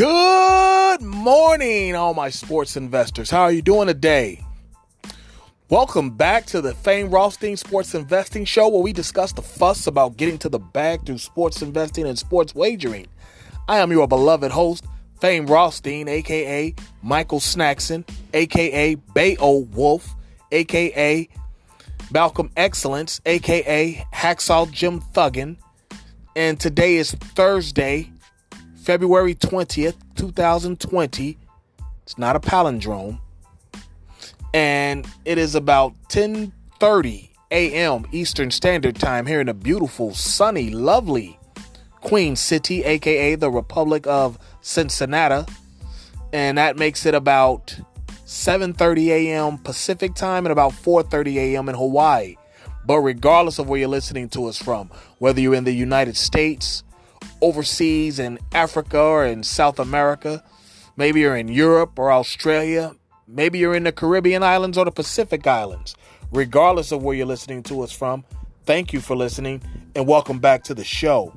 Good morning, all my sports investors. How are you doing today? Welcome back to the Fame Rothstein Sports Investing Show, where we discuss the fuss about getting to the bag through sports investing and sports wagering. I am your beloved host, Fame Rothstein, aka Michael Snackson, aka Bayo Wolf, aka Malcolm Excellence, aka Hacksaw Jim Thuggin. And today is Thursday, February 20th, 2020. It's not a palindrome. And it is about 10:30 a.m. Eastern Standard Time here in the beautiful, sunny, lovely Queen City, aka the Republic of Cincinnati. And that makes it about 7:30 a.m. Pacific Time and about 4:30 a.m. in Hawaii. But regardless of where you're listening to us from, whether you're in the United States, overseas in Africa or in South America. Maybe you're in Europe or Australia. Maybe you're in the Caribbean islands or the Pacific islands. Regardless of where you're listening to us from, thank you for listening and welcome back to the show.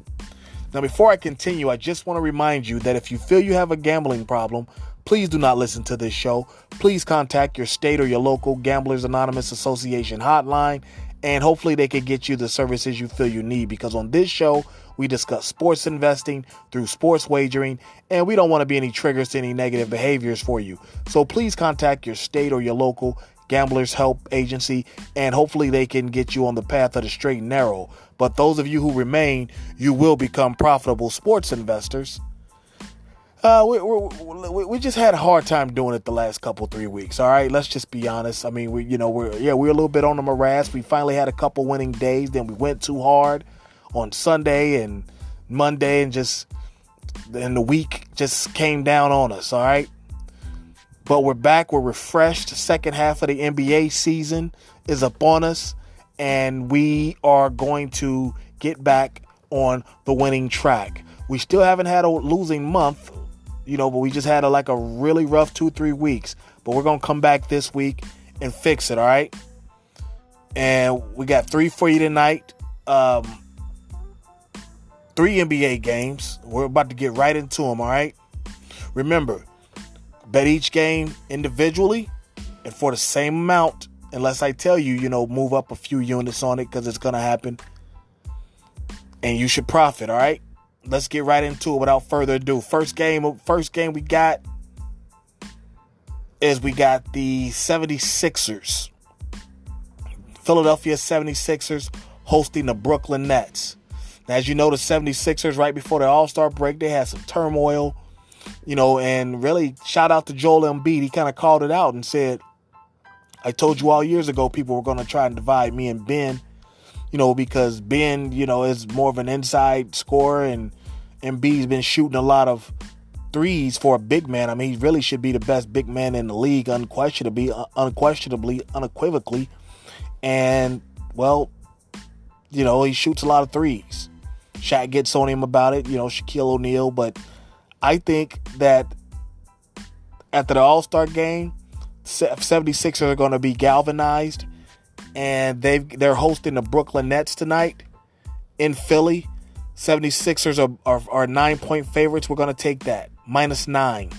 Now, before I continue, I just want to remind you that if you feel you have a gambling problem, please do not listen to this show. Please contact your state or your local Gamblers Anonymous Association hotline, and hopefully they can get you the services you feel you need because on this show, we discuss sports investing through sports wagering, and we don't want to be any triggers to any negative behaviors for you. So please contact your state or your local Gamblers Help Agency, and hopefully they can get you on the path of the straight and narrow. But those of you who remain, you will become profitable sports investors. Uh, we, we, we just had a hard time doing it the last couple three weeks. All right, let's just be honest. I mean, we you know we're yeah we're a little bit on the morass. We finally had a couple winning days, then we went too hard on Sunday and Monday, and just and the week just came down on us. All right, but we're back. We're refreshed. Second half of the NBA season is upon us, and we are going to get back on the winning track. We still haven't had a losing month, you know, but we just had a, like a really rough two, three weeks. But we're going to come back this week and fix it, all right? And we got three for you tonight. Um, three NBA games. We're about to get right into them, all right? Remember, bet each game individually and for the same amount, unless I tell you, you know, move up a few units on it because it's going to happen. And you should profit, all right? Let's get right into it without further ado. First game, first game we got is we got the 76ers. Philadelphia 76ers hosting the Brooklyn Nets. As you know, the 76ers, right before the All Star break, they had some turmoil, you know, and really shout out to Joel Embiid. He kind of called it out and said, I told you all years ago people were going to try and divide me and Ben, you know, because Ben, you know, is more of an inside scorer and Embiid's been shooting a lot of threes for a big man. I mean, he really should be the best big man in the league, unquestionably, uh, unquestionably, unequivocally. And, well, you know, he shoots a lot of threes. Shaq gets on him about it, you know, Shaquille O'Neal. But I think that after the All Star game, 76ers are going to be galvanized. And they they're hosting the Brooklyn Nets tonight in Philly. 76ers are, are, are nine point favorites. We're going to take that. Minus nine.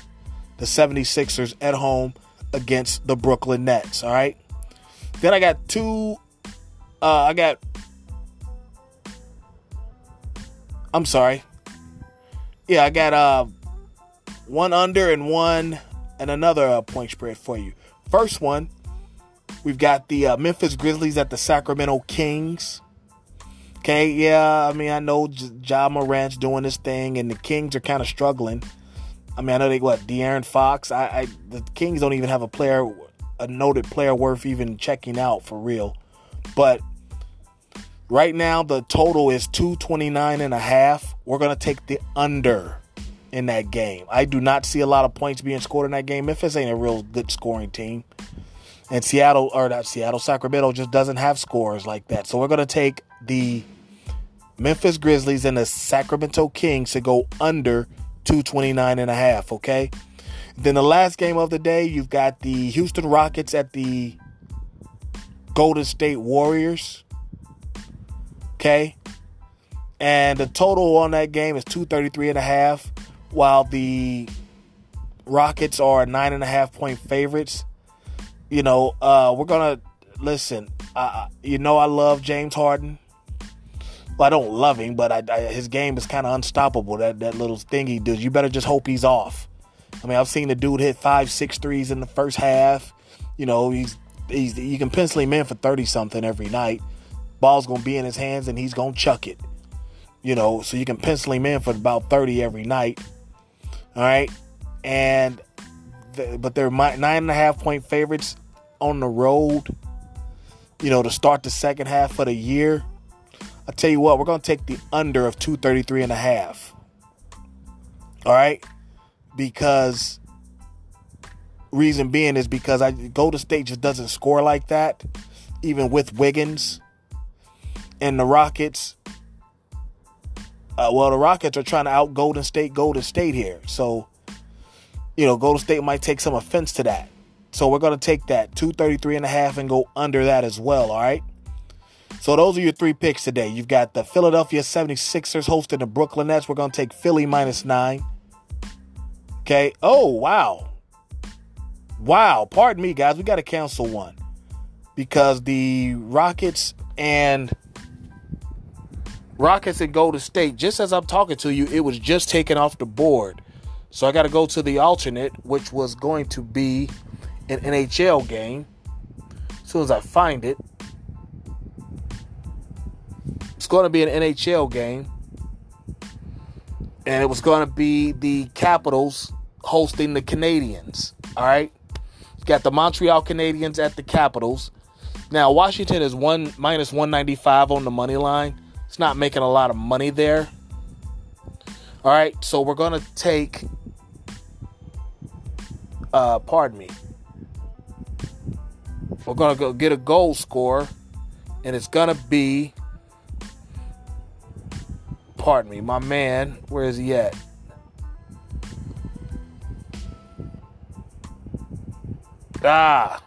The 76ers at home against the Brooklyn Nets. All right. Then I got two. Uh, I got I'm sorry. Yeah, I got uh one under and one and another uh, point spread for you. First one, we've got the uh, Memphis Grizzlies at the Sacramento Kings. Okay, yeah, I mean I know J- Ja Morant's doing this thing, and the Kings are kind of struggling. I mean I know they what De'Aaron Fox. I, I the Kings don't even have a player, a noted player worth even checking out for real. But Right now, the total is 229 and a half. We're going to take the under in that game. I do not see a lot of points being scored in that game. Memphis ain't a real good scoring team. And Seattle, or not Seattle, Sacramento just doesn't have scores like that. So we're going to take the Memphis Grizzlies and the Sacramento Kings to go under 229 and a half, okay? Then the last game of the day, you've got the Houston Rockets at the Golden State Warriors. Okay. And the total on that game is 233 and a half. while the Rockets are nine and a half point favorites. You know, uh, we're gonna listen. Uh, you know, I love James Harden. Well, I don't love him, but I, I, his game is kind of unstoppable. That that little thing he does. You better just hope he's off. I mean, I've seen the dude hit five, six threes in the first half. You know, he's he's you can pencil him in for thirty something every night. Ball's gonna be in his hands and he's gonna chuck it. You know, so you can pencil him in for about thirty every night. All right, and the, but they're nine and a half point favorites on the road. You know, to start the second half of the year. I tell you what, we're to take the under of 233 and a half. All right? Because reason being is because I Golden State just doesn't score like that even with Wiggins and the Rockets uh, well, the Rockets are trying to out Golden State, Golden State here. So, you know, Golden State might take some offense to that. So we're going to take that 233 and a half and go under that as well, all right? So those are your three picks today. You've got the Philadelphia 76ers hosting the Brooklyn Nets. We're going to take Philly minus 9. Okay. Oh, wow. Wow. Pardon me, guys. We got to cancel one because the Rockets and Rockets and Golden State, just as I'm talking to you, it was just taken off the board. So I got to go to the alternate, which was going to be an NHL game. As soon as I find it, it's going to be an NHL game. And it was going to be the Capitals hosting the Canadiens. All right. Got the Montreal Canadiens at the Capitals. Now, Washington is one minus 195 on the money line. It's not making a lot of money there. All right, so we're gonna take. Uh, pardon me. We're gonna go get a goal score, and it's gonna be. Pardon me, my man. Where is he at? Ah.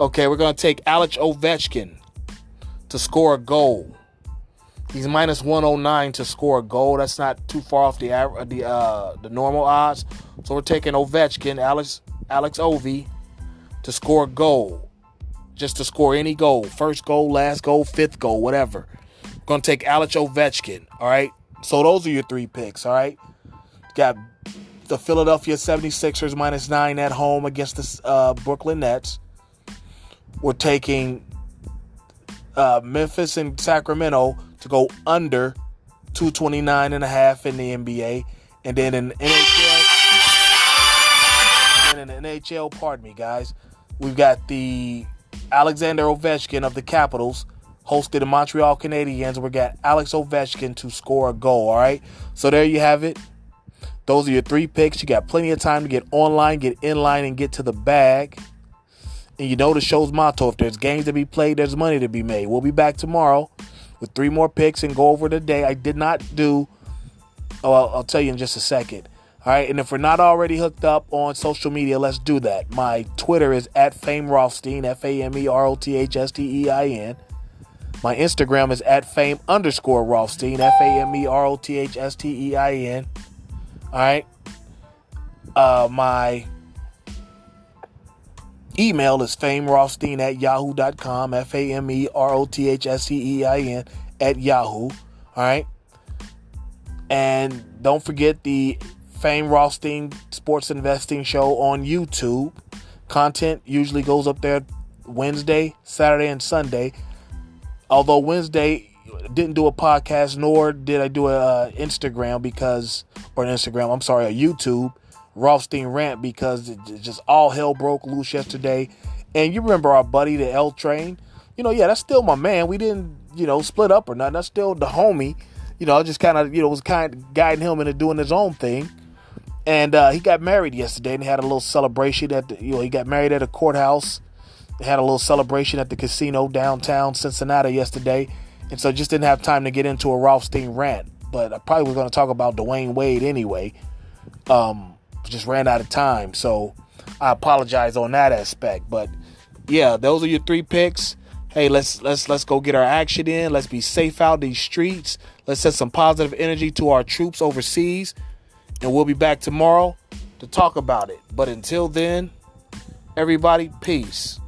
Okay, we're going to take Alex Ovechkin to score a goal. He's minus 109 to score a goal. That's not too far off the the uh, the normal odds. So we're taking Ovechkin, Alex Alex Ovi, to score a goal. Just to score any goal. First goal, last goal, fifth goal, whatever. We're gonna take Alex Ovechkin. All right. So those are your three picks. All right. Got the Philadelphia 76ers minus nine at home against the uh, Brooklyn Nets. We're taking uh, Memphis and Sacramento to go under 229 and a half in the NBA. And then in NHL, and in NHL, pardon me, guys, we've got the Alexander Ovechkin of the Capitals hosted the Montreal Canadiens. We got Alex Ovechkin to score a goal. All right, so there you have it. Those are your three picks. You got plenty of time to get online, get in line, and get to the bag. And you know the show's motto if there's games to be played, there's money to be made. We'll be back tomorrow with three more picks and go over the day. I did not do, oh, I'll, I'll tell you in just a second. All right, and if we're not already hooked up on social media, let's do that. My Twitter is at Fame Rothstein, F A M E R O T H S T E I N. My Instagram is at Fame underscore Rothstein, F A M E R O T H S T E I N. All right. Uh, my Email is famerothstein at yahoo.com, F A M E R O T H S T E I N at Yahoo. All right. And don't forget the Fame Rothstein Sports Investing Show on YouTube. Content usually goes up there Wednesday, Saturday, and Sunday. Although Wednesday didn't do a podcast, nor did I do a uh, Instagram because, or an Instagram, I'm sorry, a YouTube Rothstein rant because it just all hell broke loose yesterday. And you remember our buddy, the L Train? You know, yeah, that's still my man. We didn't, you know, split up or nothing. That's still the homie. You know, I just kind of, you know, was kind of guiding him into doing his own thing. And uh, he got married yesterday and had a little celebration at the, you know, he got married at a courthouse. They had a little celebration at the casino downtown Cincinnati yesterday. And so just didn't have time to get into a Rothstein rant. But I probably was going to talk about Dwyane Wade anyway. Um, just ran out of time. So I apologize on that aspect. But yeah, those are your three picks. hey, let's let's let's go get our action in. Let's be safe out these streets. Let's send some positive energy to our troops overseas. And we'll be back tomorrow to talk about it. But until then, everybody, peace.